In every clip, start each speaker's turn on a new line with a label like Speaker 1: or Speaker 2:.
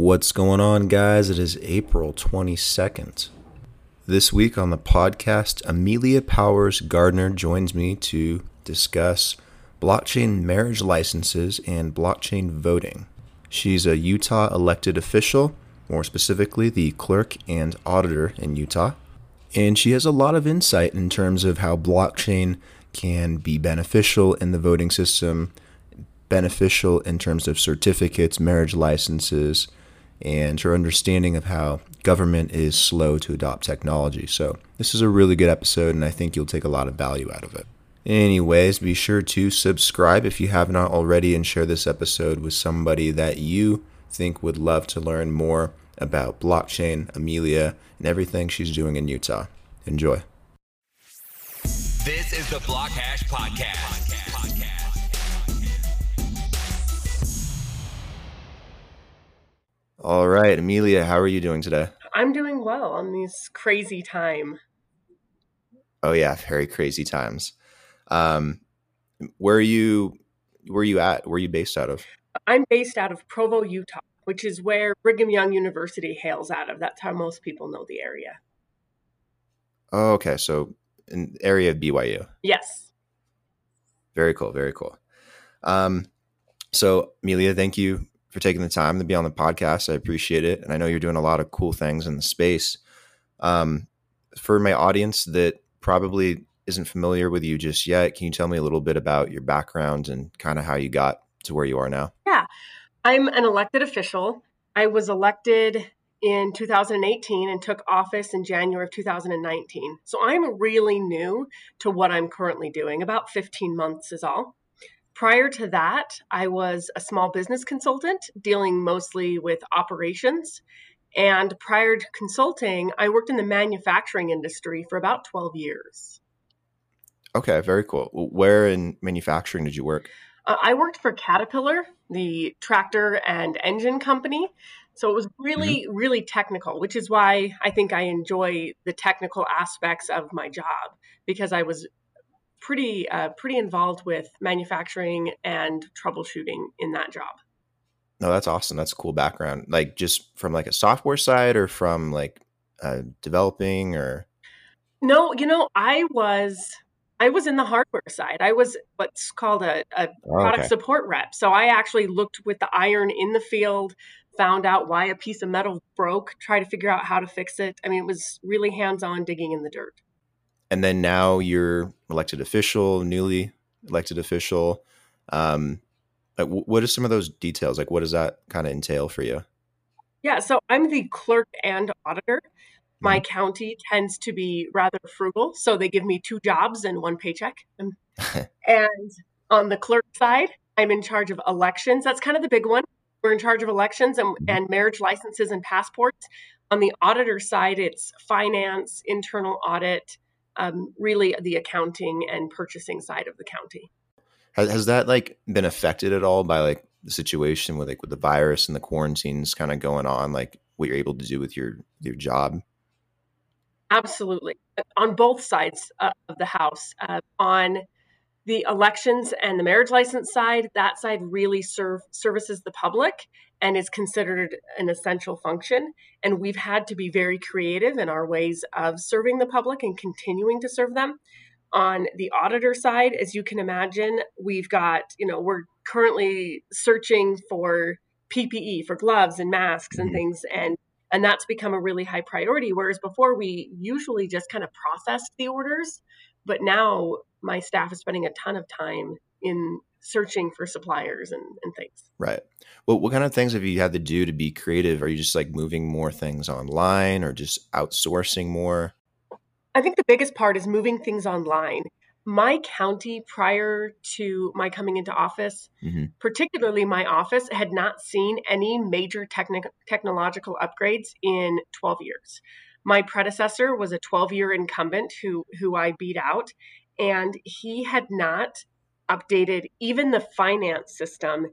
Speaker 1: What's going on, guys? It is April 22nd. This week on the podcast, Amelia Powers Gardner joins me to discuss blockchain marriage licenses and blockchain voting. She's a Utah elected official, more specifically, the clerk and auditor in Utah. And she has a lot of insight in terms of how blockchain can be beneficial in the voting system, beneficial in terms of certificates, marriage licenses, and her understanding of how government is slow to adopt technology. So, this is a really good episode, and I think you'll take a lot of value out of it. Anyways, be sure to subscribe if you have not already and share this episode with somebody that you think would love to learn more about blockchain, Amelia, and everything she's doing in Utah. Enjoy.
Speaker 2: This is the Block Hash Podcast.
Speaker 1: All right, Amelia, how are you doing today?
Speaker 3: I'm doing well on this crazy time.
Speaker 1: Oh yeah, very crazy times. Um, where are you? Where are you at? Where are you based out of?
Speaker 3: I'm based out of Provo, Utah, which is where Brigham Young University hails out of. That's how most people know the area.
Speaker 1: Oh, okay. So, an area of BYU.
Speaker 3: Yes.
Speaker 1: Very cool. Very cool. Um, so, Amelia, thank you for taking the time to be on the podcast. I appreciate it, and I know you're doing a lot of cool things in the space. Um, for my audience that probably isn't familiar with you just yet, can you tell me a little bit about your background and kind of how you got to where you are now?
Speaker 3: Yeah, I'm an elected official. I was elected in 2018 and took office in January of 2019. So I'm really new to what I'm currently doing. About 15 months is all. Prior to that, I was a small business consultant dealing mostly with operations. And prior to consulting, I worked in the manufacturing industry for about 12 years.
Speaker 1: Okay, very cool. Where in manufacturing did you work?
Speaker 3: Uh, I worked for Caterpillar, the tractor and engine company. So it was really, mm-hmm. really technical, which is why I think I enjoy the technical aspects of my job because I was pretty, uh, pretty involved with manufacturing and troubleshooting in that job.
Speaker 1: No, that's awesome. That's a cool background. Like just from like a software side or from like uh, developing or.
Speaker 3: No, you know, I was I was in the hardware side. I was what's called a, a oh, product okay. support rep. So I actually looked with the iron in the field, found out why a piece of metal broke, try to figure out how to fix it. I mean, it was really hands on digging in the dirt.
Speaker 1: And then now you're elected official, newly elected official. Um, what are some of those details? Like, what does that kind of entail for you?
Speaker 3: Yeah, so I'm the clerk and auditor my mm-hmm. county tends to be rather frugal, so they give me two jobs and one paycheck. and on the clerk side, I'm in charge of elections. That's kind of the big one. We're in charge of elections and, mm-hmm. and marriage licenses and passports. On the auditor side, it's finance, internal audit, um, really the accounting and purchasing side of the county.
Speaker 1: Has, has that like been affected at all by like the situation with like with the virus and the quarantines kind of going on? Like what you're able to do with your your job?
Speaker 3: Absolutely. On both sides uh, of the House. Uh, on the elections and the marriage license side, that side really serve, services the public and is considered an essential function. And we've had to be very creative in our ways of serving the public and continuing to serve them. On the auditor side, as you can imagine, we've got, you know, we're currently searching for PPE, for gloves and masks and mm-hmm. things. And and that's become a really high priority. Whereas before, we usually just kind of processed the orders. But now my staff is spending a ton of time in searching for suppliers and, and things.
Speaker 1: Right. Well, what kind of things have you had to do to be creative? Are you just like moving more things online or just outsourcing more?
Speaker 3: I think the biggest part is moving things online my county prior to my coming into office, mm-hmm. particularly my office, had not seen any major techni- technological upgrades in 12 years. My predecessor was a 12 year incumbent who, who I beat out, and he had not updated even the finance system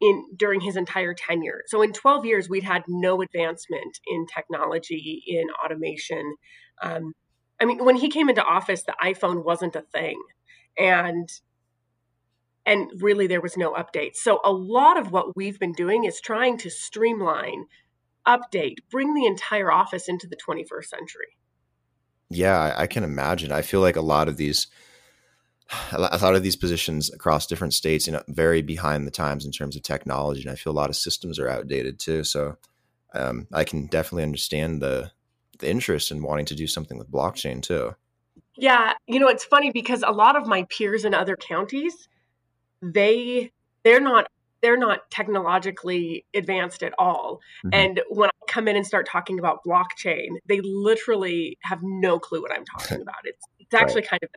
Speaker 3: in during his entire tenure. So in 12 years, we'd had no advancement in technology, in automation. Um, I mean, when he came into office, the iPhone wasn't a thing. And and really there was no update. So a lot of what we've been doing is trying to streamline update, bring the entire office into the 21st century.
Speaker 1: Yeah, I, can imagine. I feel like a lot of these a lot of these positions across different states, you know, vary behind the times in terms of technology, and I feel a lot of systems are outdated too. So, um, I can definitely understand the the interest in wanting to do something with blockchain too.
Speaker 3: Yeah, you know, it's funny because a lot of my peers in other counties, they they're not they're not technologically advanced at all. Mm-hmm. And when I come in and start talking about blockchain, they literally have no clue what I'm talking about. It's it's actually right. kind of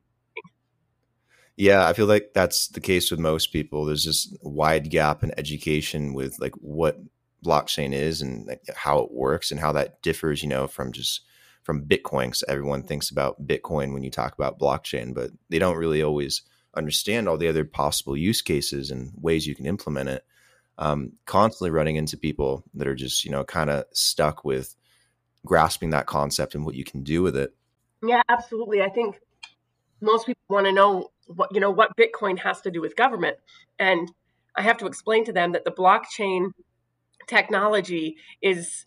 Speaker 1: yeah, I feel like that's the case with most people. There's this wide gap in education with like what blockchain is and like how it works and how that differs, you know, from just from Bitcoin. So everyone thinks about Bitcoin when you talk about blockchain, but they don't really always understand all the other possible use cases and ways you can implement it. Um, constantly running into people that are just, you know, kind of stuck with grasping that concept and what you can do with it.
Speaker 3: Yeah, absolutely. I think most people want to know what you know what Bitcoin has to do with government, and I have to explain to them that the blockchain technology is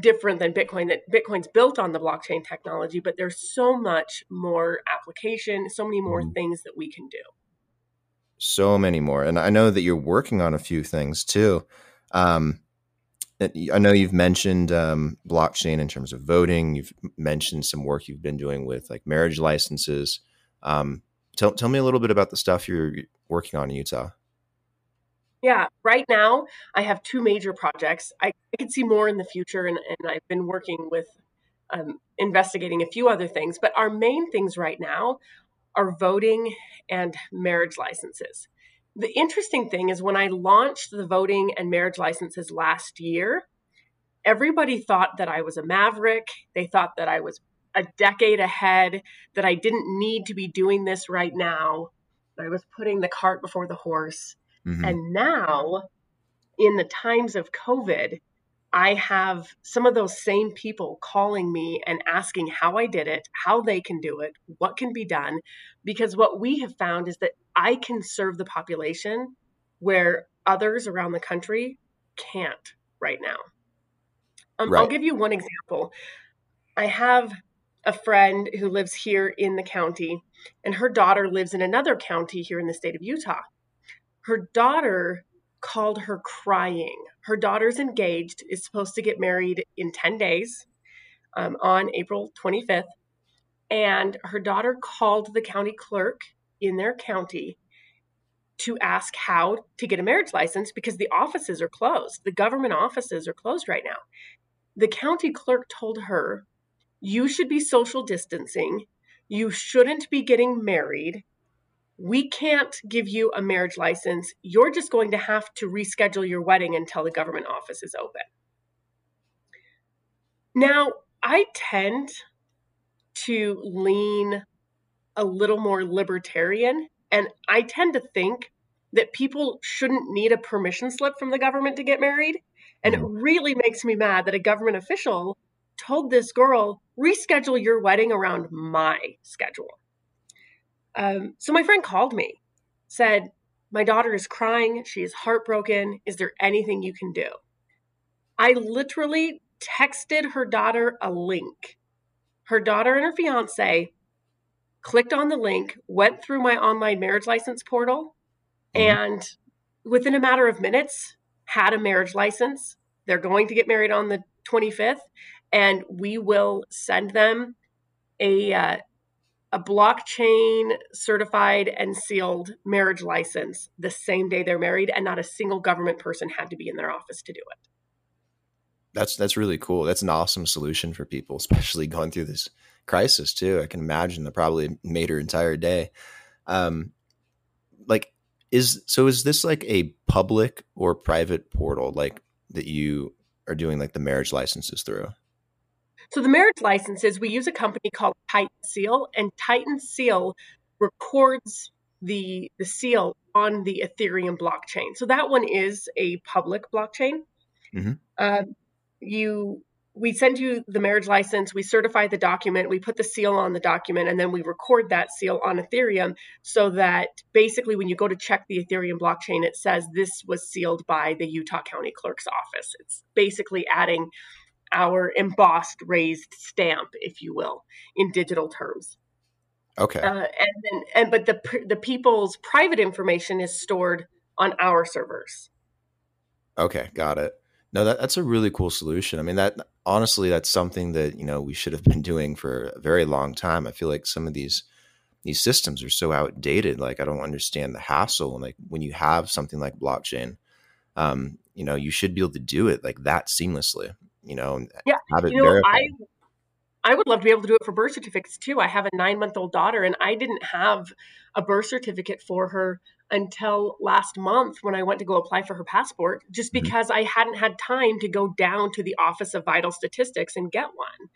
Speaker 3: different than Bitcoin. That Bitcoin's built on the blockchain technology, but there's so much more application, so many more mm. things that we can do.
Speaker 1: So many more, and I know that you're working on a few things too. Um, I know you've mentioned um, blockchain in terms of voting. You've mentioned some work you've been doing with like marriage licenses. Um, tell tell me a little bit about the stuff you're working on in Utah.
Speaker 3: Yeah, right now I have two major projects. I, I could see more in the future, and, and I've been working with um, investigating a few other things. But our main things right now are voting and marriage licenses. The interesting thing is when I launched the voting and marriage licenses last year, everybody thought that I was a maverick. They thought that I was a decade ahead, that I didn't need to be doing this right now. I was putting the cart before the horse. Mm-hmm. And now, in the times of COVID, I have some of those same people calling me and asking how I did it, how they can do it, what can be done. Because what we have found is that I can serve the population where others around the country can't right now. Um, right. I'll give you one example. I have a friend who lives here in the county, and her daughter lives in another county here in the state of Utah. Her daughter called her crying. Her daughter's engaged, is supposed to get married in 10 days um, on April 25th. And her daughter called the county clerk in their county to ask how to get a marriage license because the offices are closed. The government offices are closed right now. The county clerk told her you should be social distancing. You shouldn't be getting married. We can't give you a marriage license. You're just going to have to reschedule your wedding until the government office is open. Now, I tend to lean a little more libertarian, and I tend to think that people shouldn't need a permission slip from the government to get married. And it mm-hmm. really makes me mad that a government official told this girl, reschedule your wedding around my schedule. Um, so my friend called me, said, My daughter is crying. She is heartbroken. Is there anything you can do? I literally texted her daughter a link. Her daughter and her fiance clicked on the link, went through my online marriage license portal, mm-hmm. and within a matter of minutes, had a marriage license. They're going to get married on the 25th and we will send them a uh, a blockchain certified and sealed marriage license the same day they're married and not a single government person had to be in their office to do it.
Speaker 1: That's that's really cool. That's an awesome solution for people especially going through this crisis too. I can imagine that probably made her entire day. Um like is so is this like a public or private portal like that you are doing like the marriage licenses through
Speaker 3: so the marriage licenses, we use a company called Titan Seal, and Titan Seal records the the seal on the Ethereum blockchain. So that one is a public blockchain. Mm-hmm. Uh, you we send you the marriage license, we certify the document, we put the seal on the document, and then we record that seal on Ethereum so that basically when you go to check the Ethereum blockchain, it says this was sealed by the Utah County Clerk's office. It's basically adding our embossed raised stamp, if you will, in digital terms.
Speaker 1: Okay.
Speaker 3: Uh, and then, and but the the people's private information is stored on our servers.
Speaker 1: Okay, got it. No, that, that's a really cool solution. I mean, that honestly, that's something that you know we should have been doing for a very long time. I feel like some of these these systems are so outdated. Like, I don't understand the hassle. And like when you have something like blockchain, um, you know, you should be able to do it like that seamlessly. You know,
Speaker 3: yeah. You know, verified. I I would love to be able to do it for birth certificates too. I have a nine month old daughter, and I didn't have a birth certificate for her until last month when I went to go apply for her passport, just mm-hmm. because I hadn't had time to go down to the Office of Vital Statistics and get one.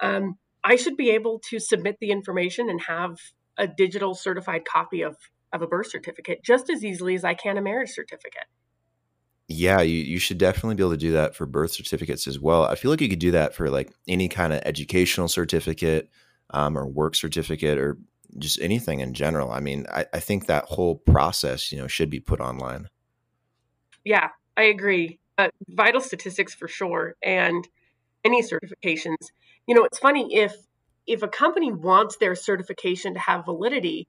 Speaker 3: Um, I should be able to submit the information and have a digital certified copy of, of a birth certificate just as easily as I can a marriage certificate.
Speaker 1: Yeah, you, you should definitely be able to do that for birth certificates as well. I feel like you could do that for like any kind of educational certificate um, or work certificate or just anything in general. I mean, I, I think that whole process, you know, should be put online.
Speaker 3: Yeah, I agree. Uh, vital statistics for sure, and any certifications. You know, it's funny if if a company wants their certification to have validity,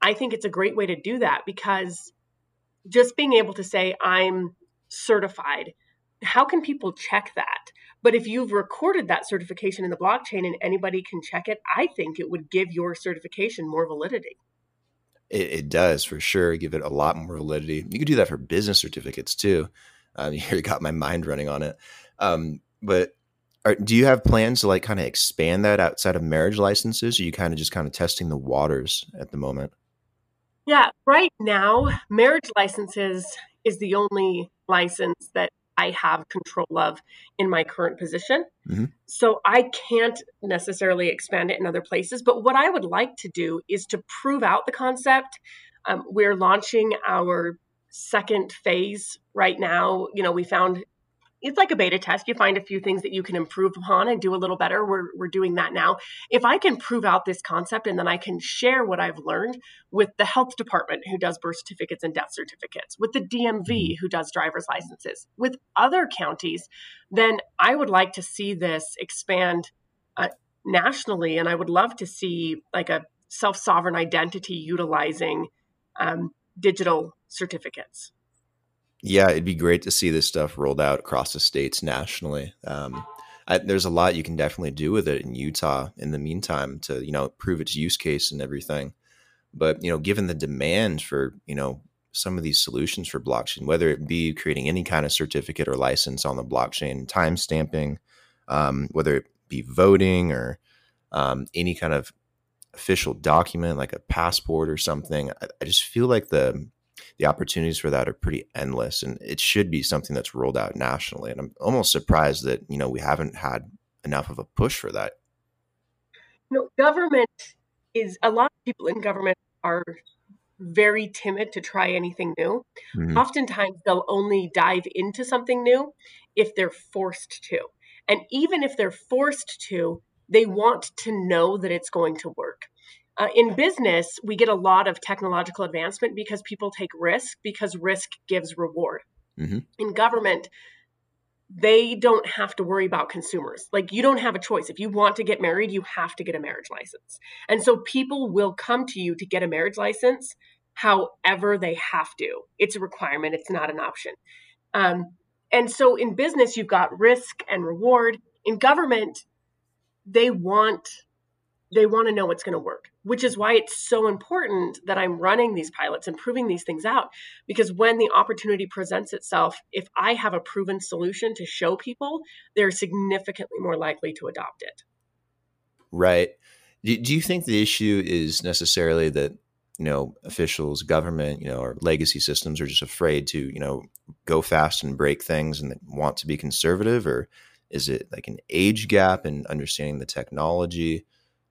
Speaker 3: I think it's a great way to do that because just being able to say I'm certified, how can people check that? But if you've recorded that certification in the blockchain and anybody can check it, I think it would give your certification more validity.
Speaker 1: It, it does for sure give it a lot more validity. You could do that for business certificates too. Um, you got my mind running on it. Um, but are, do you have plans to like kind of expand that outside of marriage licenses? Or are you kind of just kind of testing the waters at the moment?
Speaker 3: Yeah, right now, marriage licenses is the only license that I have control of in my current position. Mm-hmm. So I can't necessarily expand it in other places. But what I would like to do is to prove out the concept. Um, we're launching our second phase right now. You know, we found it's like a beta test. You find a few things that you can improve upon and do a little better. We're, we're doing that now. If I can prove out this concept and then I can share what I've learned with the health department who does birth certificates and death certificates, with the DMV who does driver's licenses, with other counties, then I would like to see this expand uh, nationally. And I would love to see like a self sovereign identity utilizing um, digital certificates
Speaker 1: yeah, it'd be great to see this stuff rolled out across the states nationally. Um, I, there's a lot you can definitely do with it in Utah in the meantime to you know prove its use case and everything. But you know, given the demand for you know some of these solutions for blockchain, whether it be creating any kind of certificate or license on the blockchain, time stamping, um, whether it be voting or um, any kind of official document like a passport or something, I, I just feel like the the opportunities for that are pretty endless and it should be something that's rolled out nationally and i'm almost surprised that you know we haven't had enough of a push for that.
Speaker 3: You know government is a lot of people in government are very timid to try anything new. Mm-hmm. oftentimes they'll only dive into something new if they're forced to and even if they're forced to they want to know that it's going to work uh, in business, we get a lot of technological advancement because people take risk because risk gives reward. Mm-hmm. In government, they don't have to worry about consumers. Like you don't have a choice. If you want to get married, you have to get a marriage license. And so people will come to you to get a marriage license however they have to. It's a requirement, it's not an option. Um, and so in business, you've got risk and reward. In government, they want they want to know what's going to work, which is why it's so important that I'm running these pilots and proving these things out. Because when the opportunity presents itself, if I have a proven solution to show people, they're significantly more likely to adopt it.
Speaker 1: Right. Do, do you think the issue is necessarily that you know officials, government, you know, or legacy systems are just afraid to you know go fast and break things and want to be conservative, or is it like an age gap in understanding the technology?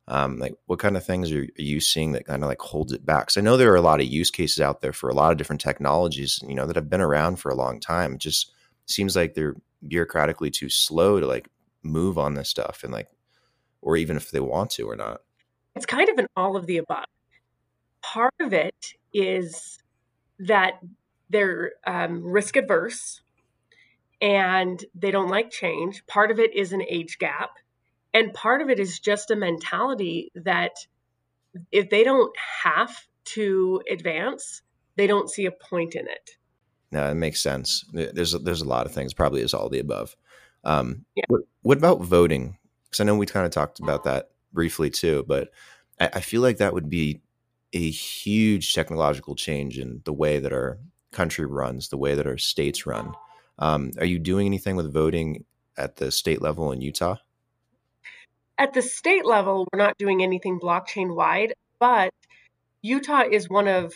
Speaker 1: Um, like what kind of things are, you seeing that kind of like holds it back? Because I know there are a lot of use cases out there for a lot of different technologies, you know, that have been around for a long time. It just seems like they're bureaucratically too slow to like move on this stuff and like, or even if they want to or not.
Speaker 3: It's kind of an all of the above. Part of it is that they're um, risk adverse and they don't like change. Part of it is an age gap, and part of it is just a mentality that if they don't have to advance, they don't see a point in it.
Speaker 1: No, it makes sense. There's a, there's a lot of things. Probably is all the above. Um, yeah. what, what about voting? Because I know we kind of talked about that briefly too, but I, I feel like that would be a huge technological change in the way that our country runs, the way that our states run. Um, are you doing anything with voting at the state level in Utah?
Speaker 3: At the state level, we're not doing anything blockchain wide, but Utah is one of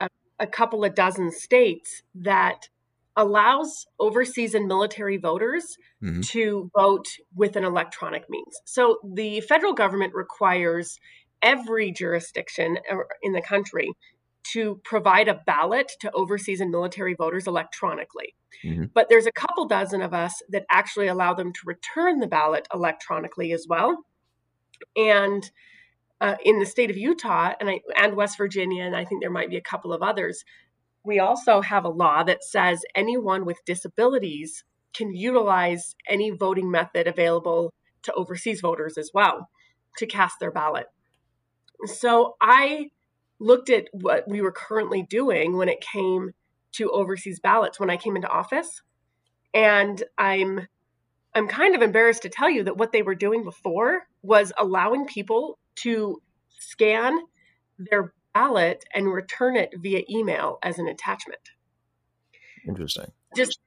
Speaker 3: a, a couple of dozen states that allows overseas and military voters mm-hmm. to vote with an electronic means. So the federal government requires every jurisdiction in the country to provide a ballot to overseas and military voters electronically. Mm-hmm. But there's a couple dozen of us that actually allow them to return the ballot electronically as well. And uh, in the state of Utah and, I, and West Virginia, and I think there might be a couple of others, we also have a law that says anyone with disabilities can utilize any voting method available to overseas voters as well to cast their ballot. So I looked at what we were currently doing when it came to overseas ballots when I came into office. And I'm I'm kind of embarrassed to tell you that what they were doing before was allowing people to scan their ballot and return it via email as an attachment.
Speaker 1: Interesting.
Speaker 3: Just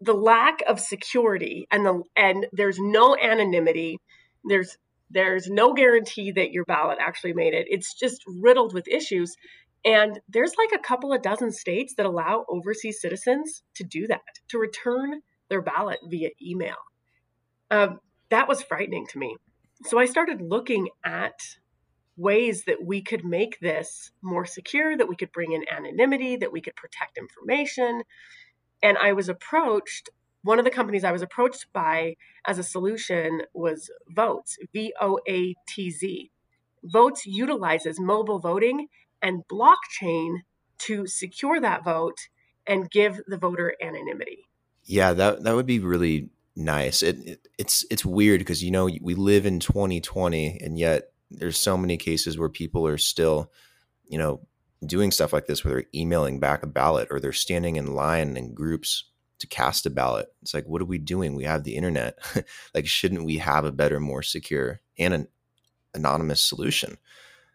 Speaker 3: the lack of security and the and there's no anonymity. There's there's no guarantee that your ballot actually made it. It's just riddled with issues. And there's like a couple of dozen states that allow overseas citizens to do that, to return their ballot via email. Um, that was frightening to me. So I started looking at ways that we could make this more secure, that we could bring in anonymity, that we could protect information. And I was approached, one of the companies I was approached by as a solution was Voatz, V O A T Z. Voatz utilizes mobile voting and blockchain to secure that vote and give the voter anonymity.
Speaker 1: Yeah, that that would be really nice. It, it it's it's weird because you know we live in 2020 and yet there's so many cases where people are still, you know, doing stuff like this where they're emailing back a ballot or they're standing in line in groups to cast a ballot. It's like, what are we doing? We have the internet. like, shouldn't we have a better, more secure and an anonymous solution?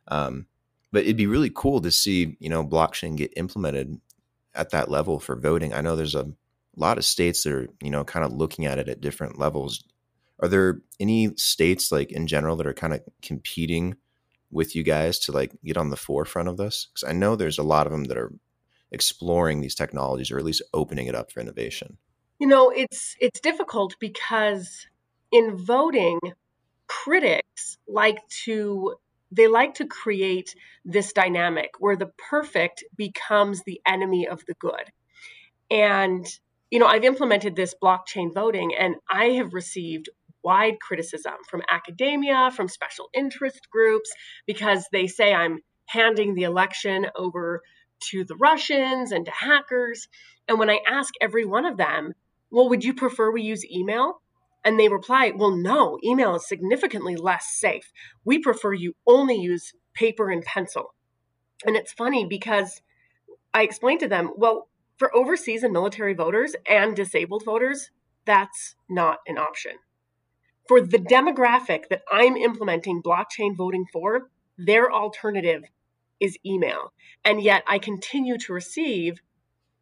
Speaker 1: Um, but it'd be really cool to see, you know, blockchain get implemented at that level for voting. I know there's a lot of states that are, you know, kind of looking at it at different levels are there any states like in general that are kind of competing with you guys to like get on the forefront of this because i know there's a lot of them that are exploring these technologies or at least opening it up for innovation?
Speaker 3: You know it's it's difficult because in voting critics like to they like to create this dynamic where the perfect becomes the enemy of the good. And you know i've implemented this blockchain voting and i have received wide criticism from academia, from special interest groups, because they say I'm handing the election over to the Russians and to hackers. And when I ask every one of them, well, would you prefer we use email? And they reply, well, no, email is significantly less safe. We prefer you only use paper and pencil. And it's funny because I explained to them, well, for overseas and military voters and disabled voters, that's not an option for the demographic that I'm implementing blockchain voting for, their alternative is email. And yet I continue to receive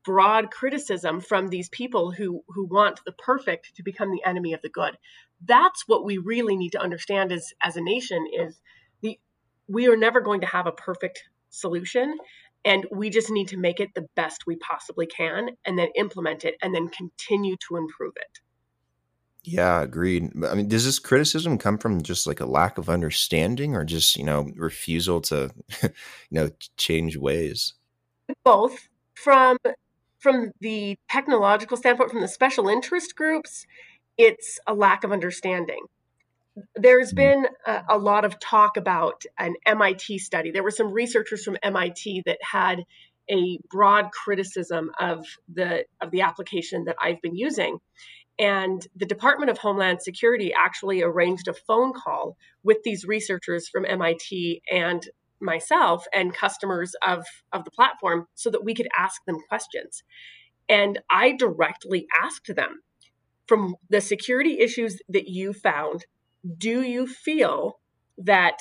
Speaker 3: broad criticism from these people who who want the perfect to become the enemy of the good. That's what we really need to understand as as a nation is the we are never going to have a perfect solution and we just need to make it the best we possibly can and then implement it and then continue to improve it.
Speaker 1: Yeah, agreed. I mean, does this criticism come from just like a lack of understanding or just, you know, refusal to, you know, change ways?
Speaker 3: Both. From from the technological standpoint, from the special interest groups, it's a lack of understanding. There's mm. been a, a lot of talk about an MIT study. There were some researchers from MIT that had a broad criticism of the of the application that I've been using. And the Department of Homeland Security actually arranged a phone call with these researchers from MIT and myself and customers of, of the platform so that we could ask them questions. And I directly asked them from the security issues that you found, do you feel that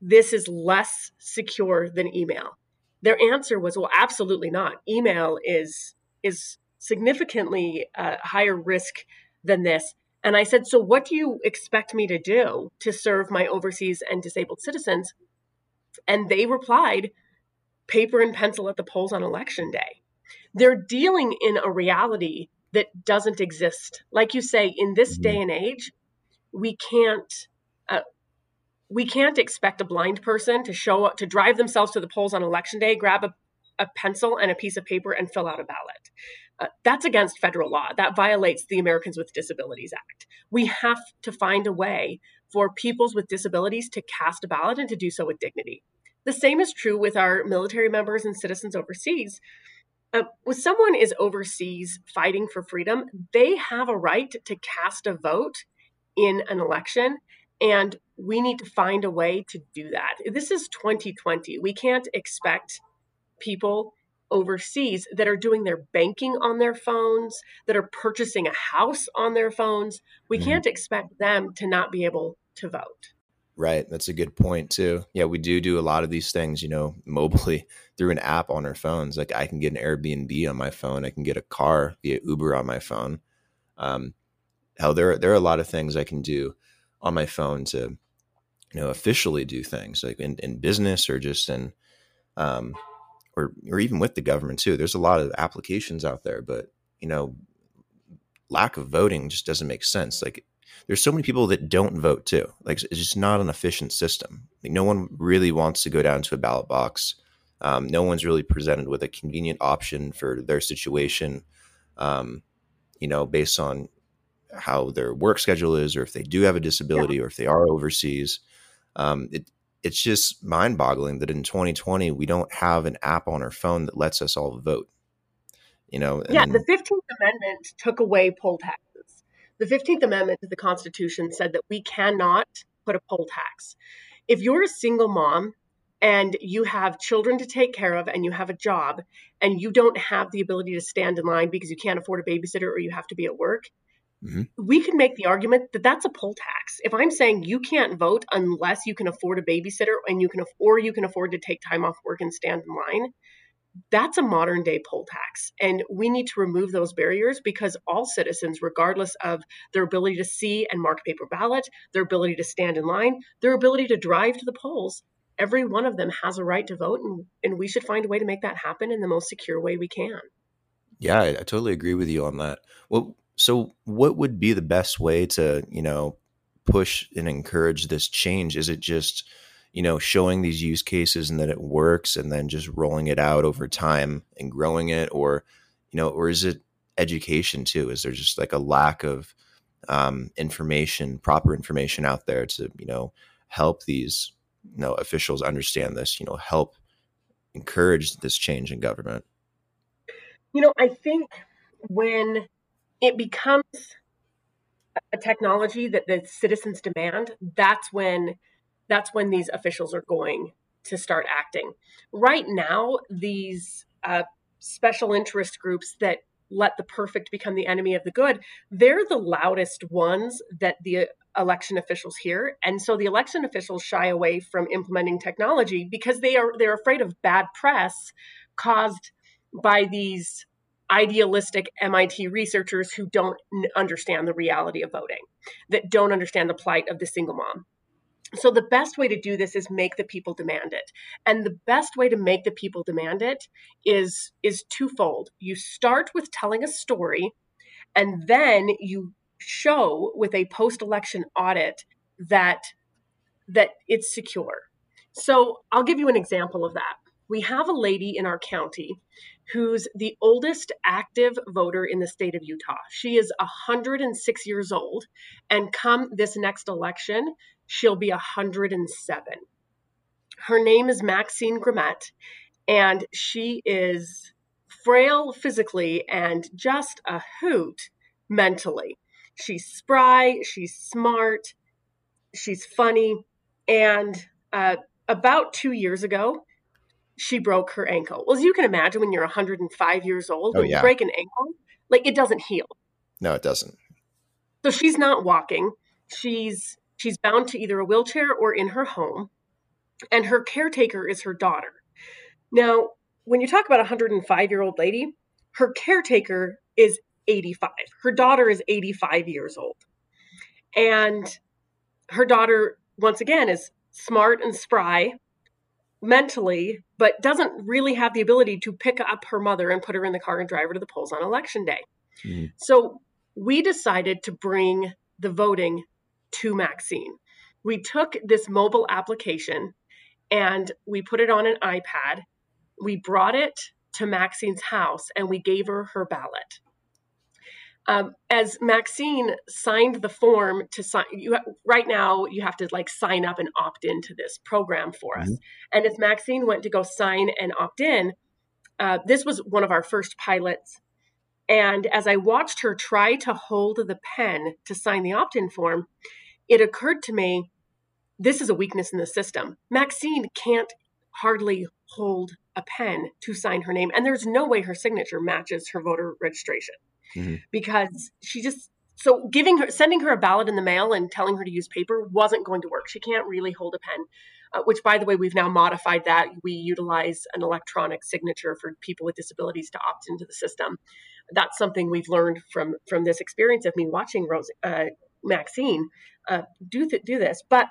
Speaker 3: this is less secure than email? Their answer was, well, absolutely not. Email is is significantly uh, higher risk than this. And I said, so what do you expect me to do to serve my overseas and disabled citizens? And they replied, paper and pencil at the polls on election day. They're dealing in a reality that doesn't exist. Like you say, in this mm-hmm. day and age, we can't. Uh, we can't expect a blind person to show up to drive themselves to the polls on election day, grab a, a pencil and a piece of paper, and fill out a ballot. Uh, that's against federal law. That violates the Americans with Disabilities Act. We have to find a way for peoples with disabilities to cast a ballot and to do so with dignity. The same is true with our military members and citizens overseas uh, when someone is overseas fighting for freedom, they have a right to cast a vote in an election. And we need to find a way to do that. This is 2020. We can't expect people overseas that are doing their banking on their phones, that are purchasing a house on their phones. We mm-hmm. can't expect them to not be able to vote.
Speaker 1: Right. That's a good point too. Yeah, we do do a lot of these things, you know, mobily through an app on our phones. Like I can get an Airbnb on my phone. I can get a car via Uber on my phone. Um, hell, there there are a lot of things I can do on my phone to, you know, officially do things like in, in business or just in, um, or or even with the government too. There's a lot of applications out there, but you know, lack of voting just doesn't make sense. Like there's so many people that don't vote too. Like it's just not an efficient system. Like no one really wants to go down to a ballot box. Um, no one's really presented with a convenient option for their situation. Um, you know, based on how their work schedule is, or if they do have a disability, yeah. or if they are overseas. Um, it it's just mind boggling that in 2020 we don't have an app on our phone that lets us all vote. You know,
Speaker 3: yeah, the 15th Amendment took away poll taxes. the 15th Amendment to the Constitution said that we cannot put a poll tax. If you're a single mom and you have children to take care of and you have a job and you don't have the ability to stand in line because you can't afford a babysitter or you have to be at work, mm-hmm. we could make the argument that that's a poll tax. If I'm saying you can't vote unless you can afford a babysitter and you can or you can afford to take time off work and stand in line, that's a modern day poll tax. And we need to remove those barriers because all citizens, regardless of their ability to see and mark paper ballot, their ability to stand in line, their ability to drive to the polls, every one of them has a right to vote. And, and we should find a way to make that happen in the most secure way we can.
Speaker 1: Yeah, I, I totally agree with you on that. Well, so what would be the best way to, you know, push and encourage this change? Is it just, you know, showing these use cases and that it works and then just rolling it out over time and growing it or, you know, or is it education too? Is there just like a lack of um, information, proper information out there to, you know, help these, you know, officials understand this, you know, help encourage this change in government?
Speaker 3: You know, I think when it becomes a technology that the citizens demand, that's when that's when these officials are going to start acting. Right now, these uh, special interest groups that let the perfect become the enemy of the good, they're the loudest ones that the election officials hear. And so the election officials shy away from implementing technology because they are they're afraid of bad press caused by these idealistic MIT researchers who don't understand the reality of voting, that don't understand the plight of the single mom, so the best way to do this is make the people demand it. And the best way to make the people demand it is is twofold. You start with telling a story and then you show with a post-election audit that that it's secure. So I'll give you an example of that. We have a lady in our county who's the oldest active voter in the state of Utah. She is 106 years old, and come this next election, she'll be 107. Her name is Maxine Grimet, And she is frail physically and just a hoot mentally. She's spry, she's smart, she's funny. And uh, about two years ago, she broke her ankle. Well, as you can imagine, when you're 105 years old,
Speaker 1: Oh,
Speaker 3: when
Speaker 1: yeah.
Speaker 3: you break an ankle, like it doesn't heal.
Speaker 1: No, it doesn't.
Speaker 3: So she's not walking. She's she's bound to either a wheelchair or in her home, and her caretaker is her daughter. Now, when you talk about a 105 year old lady, her caretaker is 85. Her daughter is 85 years old, and her daughter once again is smart and spry mentally, but doesn't really have the ability to pick up her mother and put her in the car and drive her to the polls on election day.
Speaker 1: Mhm.
Speaker 3: So we decided to bring the voting to Maxine. We took this mobile application and we put it on an iPad. We brought it to Maxine's house and we gave her her ballot. Um, as Maxine signed the form to sign, you right now you have to like sign up and opt into this program for us. And as Maxine went to go sign and opt in, uh, this was one of our first pilots. And as I watched her try to hold the pen to sign the opt in form, it occurred to me this is a weakness in the system. Maxine can't hardly hold a pen to sign her name, and there's no way her signature matches her voter registration
Speaker 1: Mhm.
Speaker 3: because she just so giving her sending her a ballot in the mail and telling her to use paper wasn't going to work. She can't really hold a pen. Uh, which, by the way, we've now modified that. We utilize an electronic signature for people with disabilities to opt into the system. That's something we've learned from from this experience of me watching Rose uh, Maxine uh, do th- do this. But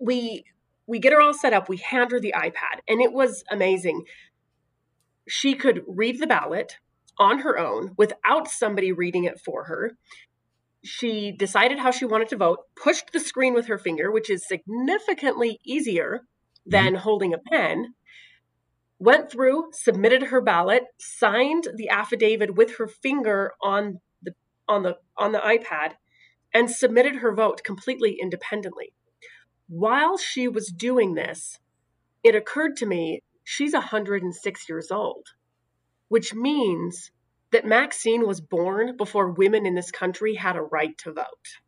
Speaker 3: we we get her all set up. We hand her the iPad, and it was amazing. She could read the ballot on her own without somebody reading it for her. She decided how she wanted to vote, pushed the screen with her finger, which is significantly easier than mm-hmm. holding a pen. Went through, submitted her ballot, signed the affidavit with her finger on the on the on the iPad, and submitted her vote completely independently. While she was doing this, it occurred to me she's 106 years old, which means that Maxine was born before women in this country had a right to vote.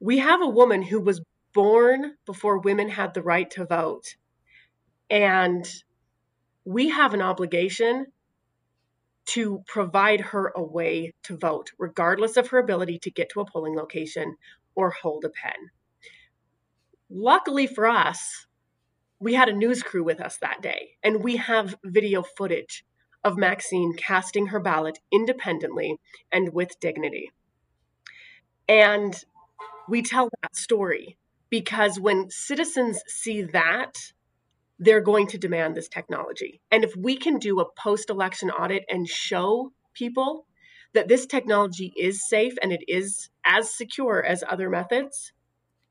Speaker 3: We have a woman who was born before women had the right to vote. And we have an obligation to provide her a way to vote, regardless of her ability to get to a polling location or hold a pen. Luckily for us, we had a news crew with us that day, and we have video footage of Maxine casting her ballot independently and with dignity. And we tell that story because when citizens see that, they're going to demand this technology. And if we can do a post election audit and show people that this technology is safe and it is as secure as other methods,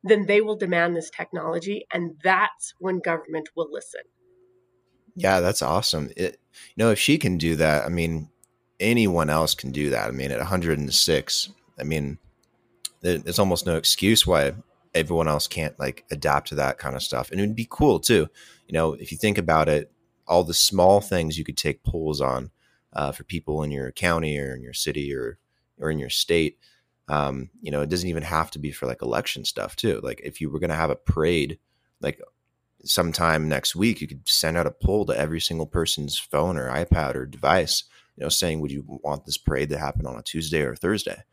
Speaker 3: then they will demand this technology. And that's when government will listen.
Speaker 1: Yeah, that's awesome. It, you know, if she can do that, I mean, anyone else can do that. I mean, at 106, I mean, there's almost no excuse why everyone else can't like adapt to that kind of stuff. And it would be cool too. You know, if you think about it, all the small things you could take polls on uh, for people in your county or in your city or or in your state. Um, you know, it doesn't even have to be for like election stuff too. Like if you were going to have a parade, like sometime next week, you could send out a poll to every single person's phone or iPad or device, you know, saying, would you want this parade to happen on a Tuesday or Thursday?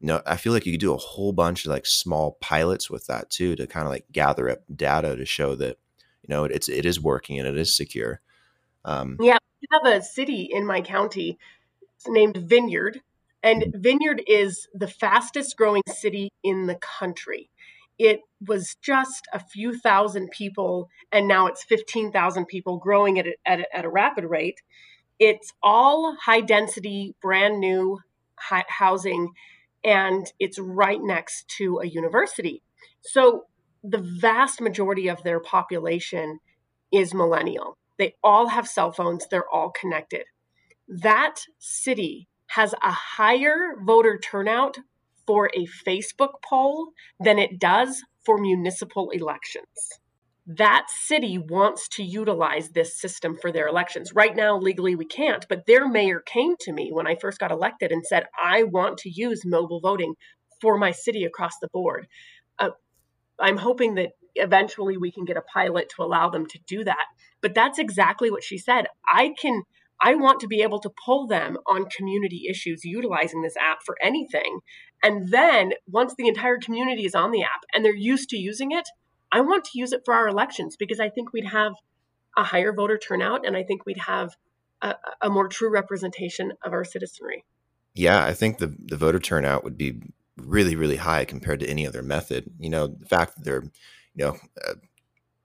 Speaker 1: You know, I feel like you could do a whole bunch of like small pilots with that too to kind of like gather up data to show that, you know, it's it is working and it is secure. Um,
Speaker 3: Yeah, we have a city in my county named Vineyard, and Vineyard is the fastest growing city in the country. It was just a few thousand people, and now it's 15,000 people growing at a, at, a, at a rapid rate. It's all high density, brand new housing, and it's right next to a university. So the vast majority of their population is millennial. They all have cell phones, they're all connected. That city has a higher voter turnout for a Facebook poll than it does for municipal elections. that city wants to utilize this system for their elections. Right now, legally, we can't, but their mayor came to me when I first got elected and said, I want to use mobile voting for my city across the board. Uh, I'm hoping that eventually we can get a pilot to allow them to do that. But that's exactly what she said. I can. I want to be able to pull them on community issues utilizing this app for anything. And then once the entire community is on the app and they're used to using it, I want to use it for our elections because I think we'd have a higher voter turnout and I think we'd have a, a more true representation of our citizenry.
Speaker 1: Yeah, I think the, the voter turnout would be really, really high compared to any other method. You know, the fact that they're, you know, a,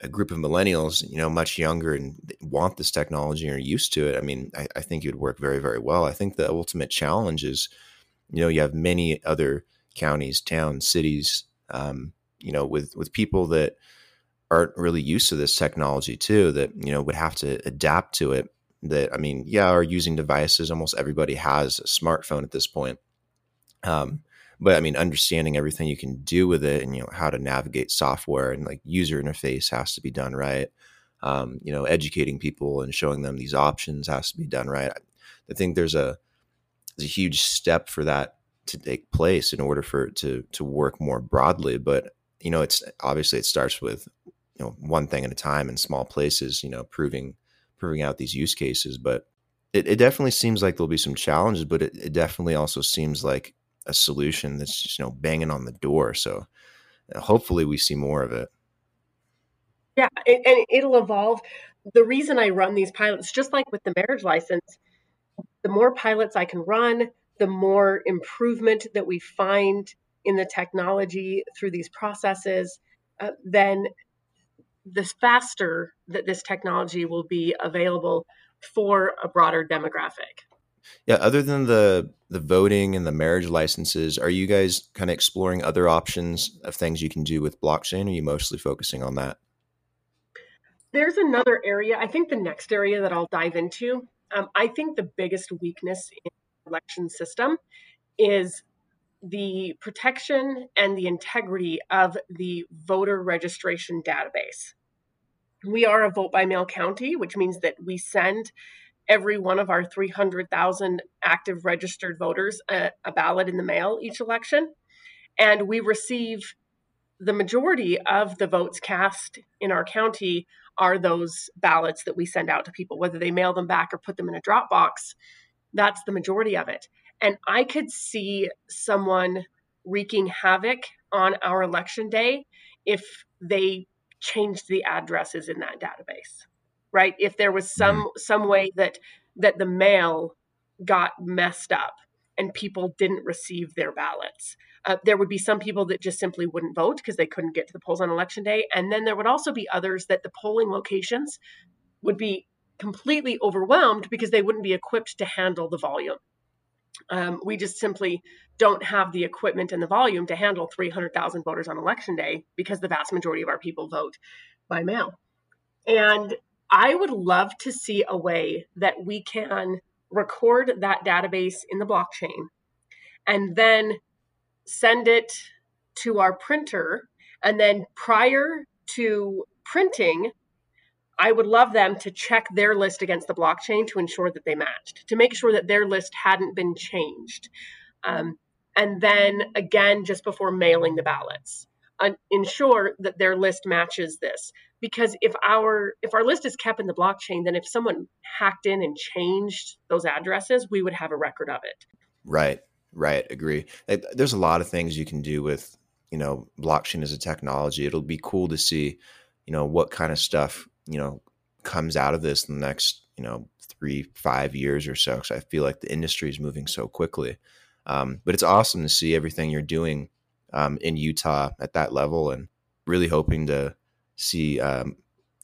Speaker 1: a group of millennials, you know, much younger and want this technology and are used to it. I mean, I, I think it would work very, very well. I think the ultimate challenge is, you know, you have many other counties, towns, cities, um, you know, with with people that aren't really used to this technology too, that you know would have to adapt to it. That I mean, yeah, are using devices. Almost everybody has a smartphone at this point. Um, but I mean, understanding everything you can do with it, and you know how to navigate software and like user interface has to be done right. Um, you know, educating people and showing them these options has to be done right. I think there's a there's a huge step for that to take place in order for it to to work more broadly. But you know, it's obviously it starts with you know one thing at a time in small places. You know, proving proving out these use cases, but it, it definitely seems like there'll be some challenges, but it, it definitely also seems like a solution that's just you know banging on the door. So uh, hopefully we see more of it.
Speaker 3: Yeah, and it'll evolve. The reason I run these pilots, just like with the marriage license, the more pilots I can run, the more improvement that we find in the technology through these processes, uh, then the faster that this technology will be available for a broader demographic.
Speaker 1: Yeah, other than the the voting and the marriage licenses, are you guys kind of exploring other options of things you can do with blockchain? Or are you mostly focusing on that?
Speaker 3: There's another area. I think the next area that I'll dive into. Um, I think the biggest weakness in the election system is the protection and the integrity of the voter registration database. We are a vote by mail county, which means that we send every one of our 300,000 active registered voters a, a, ballot in the mail each election. And we receive the majority of the votes cast in our county are those ballots that we send out to people, whether they mail them back or put them in a drop box. That's the majority of it. And I could see someone wreaking havoc on our election day if they changed the addresses in that database right if there was some mm-hmm. some way that that the mail got messed up and people didn't receive their ballots uh, there would be some people that just simply wouldn't vote because they couldn't get to the polls on election day and then there would also be others that the polling locations would be completely overwhelmed because they wouldn't be equipped to handle the volume um, we just simply don't have the equipment and the volume to handle 300,000 voters on election day because the vast majority of our people vote by mail. And I would love to see a way that we can record that database in the blockchain and then send it to our printer. And then prior to printing, I would love them to check their list against the blockchain to ensure that they matched, to make sure that their list hadn't been changed. Um, and then again, just before mailing the ballots, uh, ensure that their list matches this. Because if our if our list is kept in the blockchain, then if someone hacked in and changed those addresses, we would have a record of it.
Speaker 1: Right, right, agree. There's a lot of things you can do with you know blockchain as a technology. It'll be cool to see you know what kind of stuff you know comes out of this in the next you know three five years or so because i feel like the industry is moving so quickly um, but it's awesome to see everything you're doing um, in utah at that level and really hoping to see um,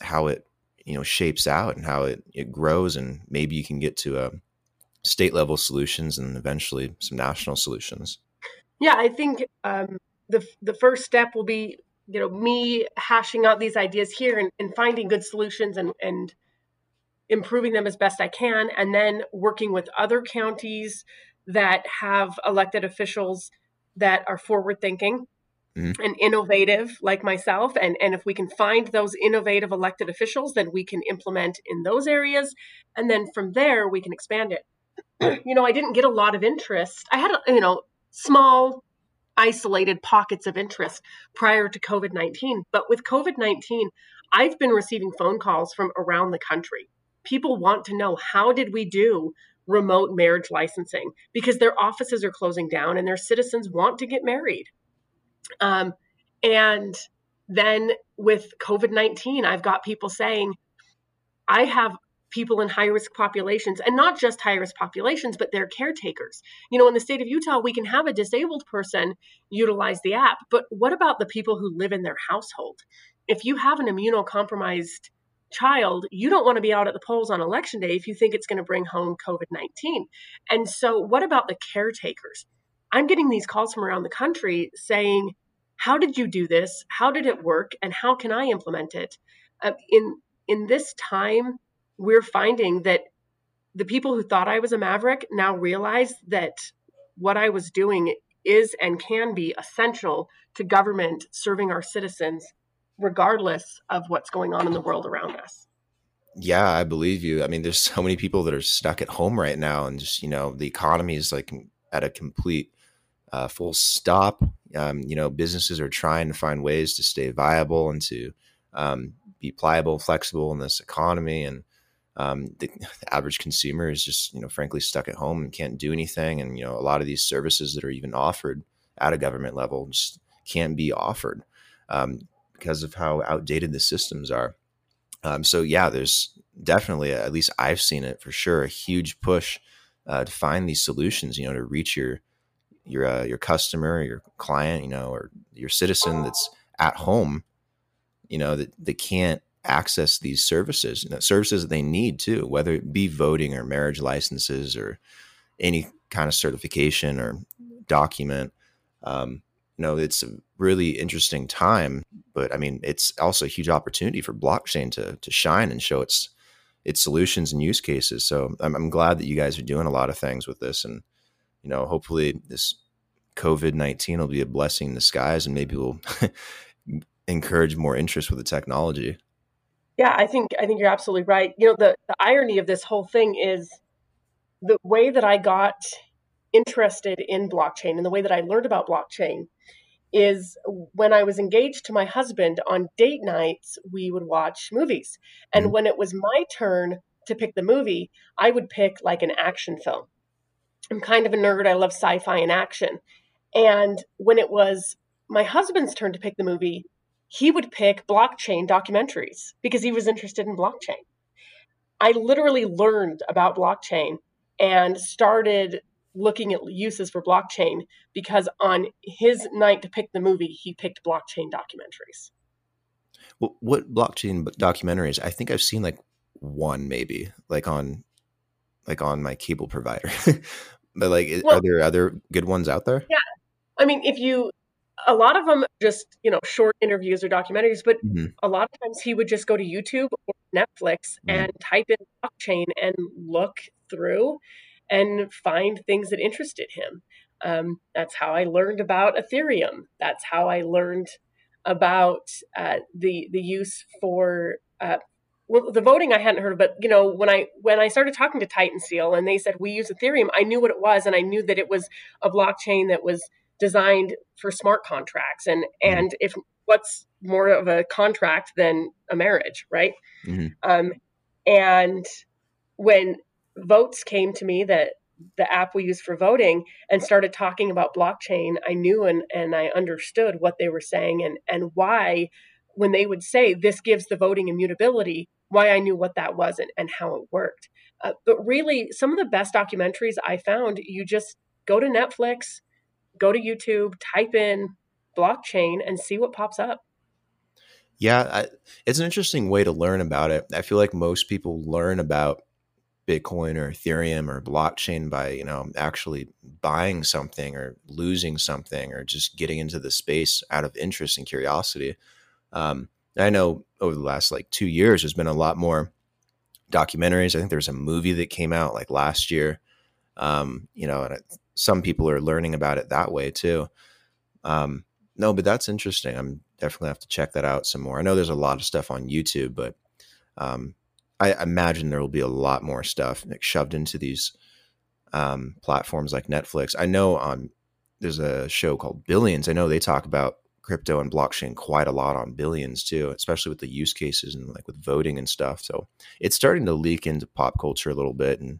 Speaker 1: how it you know shapes out and how it, it grows and maybe you can get to a um, state level solutions and eventually some national solutions
Speaker 3: yeah i think um, the the first step will be you know me hashing out these ideas here and, and finding good solutions and and improving them as best I can, and then working with other counties that have elected officials that are forward thinking mm-hmm. and innovative like myself. And, and if we can find those innovative elected officials, then we can implement in those areas. And then from there, we can expand it. You know, I didn't get a lot of interest. I had, you know, small, isolated pockets of interest prior to COVID 19. But with COVID 19, I've been receiving phone calls from around the country. People want to know how did we do remote marriage licensing because their offices are closing down and their citizens want to get married. Um, and then with COVID 19, I've got people saying, I have people in high risk populations and not just high risk populations, but their caretakers. You know, in the state of Utah, we can have a disabled person utilize the app, but what about the people who live in their household? If you have an immunocompromised child, you don't want to be out at the polls on election day if you think it's going to bring home COVID 19. And so, what about the caretakers? I'm getting these calls from around the country saying, How did you do this? How did it work? And how can I implement it? Uh, in, in this time, we're finding that the people who thought I was a maverick now realize that what I was doing is and can be essential to government serving our citizens regardless of what's going on in the world around us.
Speaker 1: Yeah, I believe you. I mean, there's so many people that are stuck at home right now, and just you know, the economy is like at a complete uh, full stop. Um, you know, businesses are trying to find ways to stay viable and to um, be pliable, flexible in this economy, and um, the, the, average consumer is just you know, frankly, stuck at home and can't do anything. And you know, a lot of these services that are even offered at a government level just can't be offered. Um, because of how outdated the systems are. Um, so yeah, there's definitely, at least I've seen it for sure, a huge push uh, to find these solutions. You know, to reach your your uh, your customer, your client, you know, or your citizen that's at home. You know that they can't access these services, services that they need too, whether it be voting or marriage licenses or any kind of certification or document. Um, you know, it's a really interesting time, but I mean, it's also a huge opportunity for blockchain to to shine and show its its solutions and use cases. So I'm, I'm glad that you guys are doing a lot of things with this, and you know, hopefully this COVID nineteen will be a blessing in disguise, and maybe we'll encourage more interest with the technology.
Speaker 3: Yeah, I think I think you're absolutely right. You know, the, the irony of this whole thing is the way that I got interested in blockchain and the way that I learned about blockchain is when I was engaged to my husband on date nights, we would watch movies. And mm-hmm. when it was my turn to pick the movie, I would pick like an action film. I'm kind of a nerd. I love sci fi and action. And when it was my husband's turn to pick the movie, he would pick blockchain documentaries because he was interested in blockchain. I literally learned about blockchain and started looking at uses for blockchain because on his night to pick the movie, he picked blockchain documentaries.
Speaker 1: Well, what blockchain documentaries? I think I've seen like one maybe, like on like on my cable provider. but like, well, are there other good ones out there?
Speaker 3: Yeah, I mean, if you a lot of them just you know short interviews or documentaries but mm-hmm. a lot of times he would just go to youtube or netflix mm-hmm. and type in blockchain and look through and find things that interested him. Um, that's how I learned about Ethereum. That's how I learned about uh, the the use for uh, well, the voting I hadn't heard of, but you know when I when I started talking to Titan Seal and they said we use Ethereum, I knew what it was and I knew that it was a blockchain that was designed for smart contracts and mm-hmm. and if what's more of a contract than a marriage, right? Mm-hmm. Um, and when Voatz came to me that the app we use for voting and started talking about blockchain, I knew and, and I understood what they were saying and, and why, when they would say this gives the voting immutability, why I knew what that was and, and how it worked. Uh, but really, some of the best documentaries I found, you just go to Netflix, go to YouTube, type in blockchain, and see what pops up.
Speaker 1: Yeah, I, it's an interesting way to learn about it. I feel like most people learn about Bitcoin or Ethereum or blockchain by, you know, actually buying something or losing something or just getting into the space out of interest and curiosity. Um, I know over the last like two years, there's been a lot more documentaries. I think there was a movie that came out like last year. Um, you know, and it, some people are learning about it that way too. Um, no, but that's interesting. I'm definitely have to check that out some more. I know there's a lot of stuff on YouTube, but um, I imagine there will be a lot more stuff like shoved into these um, platforms like Netflix. I know on there's a show called Billions. I know they talk about crypto and blockchain quite a lot on Billions too, especially with the use cases and like with voting and stuff. So it's starting to leak into pop culture a little bit and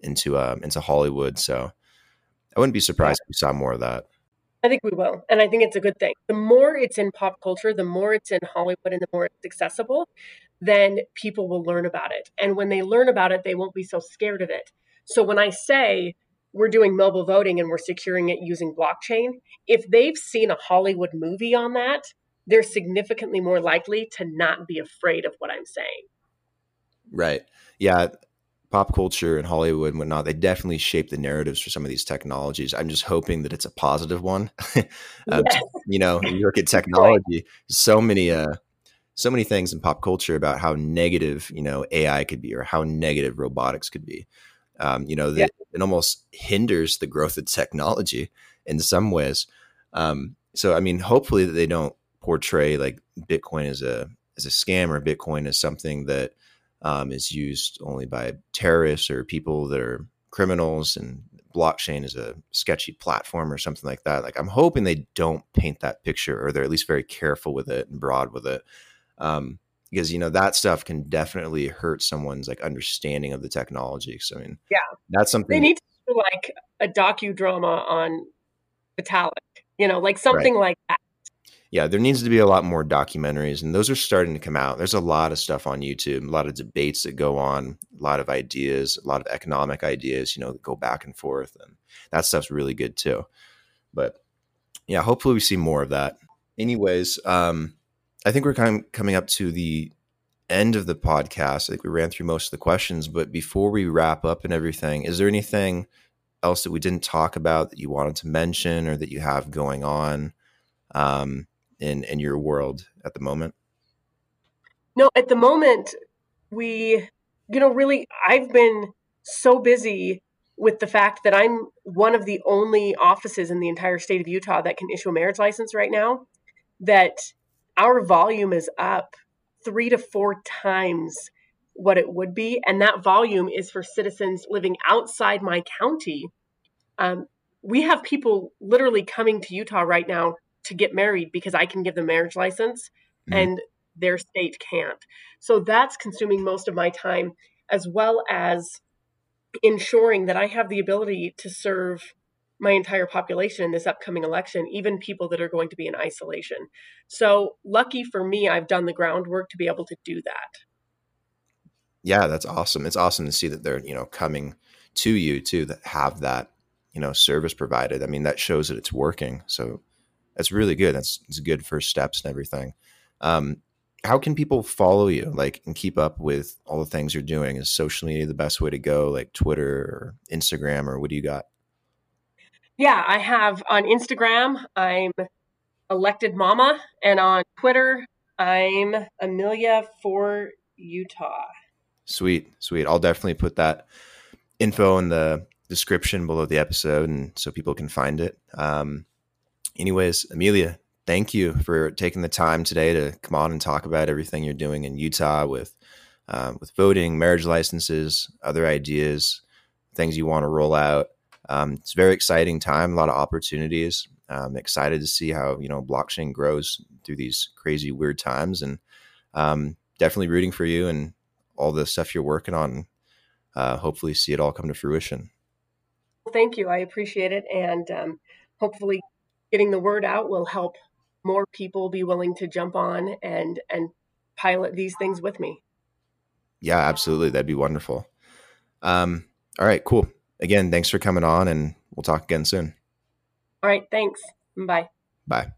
Speaker 1: into um, into Hollywood. So I wouldn't be surprised if we saw more of that.
Speaker 3: I think we will. And I think it's a good thing. The more it's in pop culture, the more it's in Hollywood and the more it's accessible, then people will learn about it. And when they learn about it, they won't be so scared of it. So when I say we're doing mobile voting and we're securing it using blockchain, if they've seen a Hollywood movie on that, they're significantly more likely to not be afraid of what I'm saying.
Speaker 1: Right. Yeah pop culture and Hollywood and whatnot, they definitely shape the narratives for some of these technologies. I'm just hoping that it's a positive one. um, yes. You know, you look at technology, so many, uh, so many things in pop culture about how negative, you know, AI could be or how negative robotics could be. Um, you know, that yeah. it almost hinders the growth of technology in some ways. Um, so, I mean, hopefully that they don't portray like Bitcoin as a as a scam or Bitcoin as something that um, is used only by terrorists or people that are criminals and blockchain is a sketchy platform or something like that. Like I'm hoping they don't paint that picture or they're at least very careful with it and broad with it. Um, because you know that stuff can definitely hurt someone's like understanding of the technology. So I mean,
Speaker 3: yeah,
Speaker 1: that's something
Speaker 3: they need to do like a docudrama on Vitalik, you know, like something right. like that
Speaker 1: yeah, there needs to be a lot more documentaries, and those are starting to come out. There's a lot of stuff on YouTube, a lot of debates that go on, a lot of ideas, a lot of economic ideas, you know, that go back and forth, and that stuff's really good too. But yeah, hopefully we see more of that. Anyways, um, I think we're kind of coming up to the end of the podcast. I think we ran through most of the questions, but before we wrap up and everything, is there anything else that we didn't talk about that you wanted to mention or that you have going on? Um, in in your world at the moment?
Speaker 3: No, at the moment we you know really I've been so busy with the fact that I'm one of the only offices in the entire state of Utah that can issue a marriage license right now that our volume is up 3 to 4 times what it would be and that volume is for citizens living outside my county um, we have people literally coming to Utah right now to get married because I can give them marriage license mm. and their state can't. So that's consuming most of my time, as well as ensuring that I have the ability to serve my entire population in this upcoming election, even people that are going to be in isolation. So, lucky for me, I've done the groundwork to be able to do that.
Speaker 1: Yeah, that's awesome. It's awesome to see that they're, you know, coming to you too that have that, you know, service provided. I mean, that shows that it's working. So, that's really good. That's, that's good first steps and everything. Um, how can people follow you like and keep up with all the things you're doing? Is social media the best way to go, like Twitter or Instagram, or what do you got?
Speaker 3: Yeah, I have on Instagram, I'm elected mama, and on Twitter, I'm Amelia for Utah.
Speaker 1: Sweet, sweet. I'll definitely put that info in the description below the episode, and so people can find it. Um, anyways, Amelia, thank you for taking the time today to come on and talk about everything you're doing in Utah with um, with voting, marriage licenses, other ideas, things you want to roll out. Um, it's a very exciting time, a lot of opportunities. I'm excited to see how you know blockchain grows through these crazy weird times, and um, definitely rooting for you and all the stuff you're working on. Uh, hopefully, see it all come to fruition.
Speaker 3: Thank you. I appreciate it, and um, hopefully getting the word out will help more people be willing to jump on and and pilot these things with me.
Speaker 1: Yeah, absolutely. That'd be wonderful. Um, all right, cool. Again, thanks for coming on and we'll talk again soon.
Speaker 3: All right, thanks. Bye.
Speaker 1: Bye.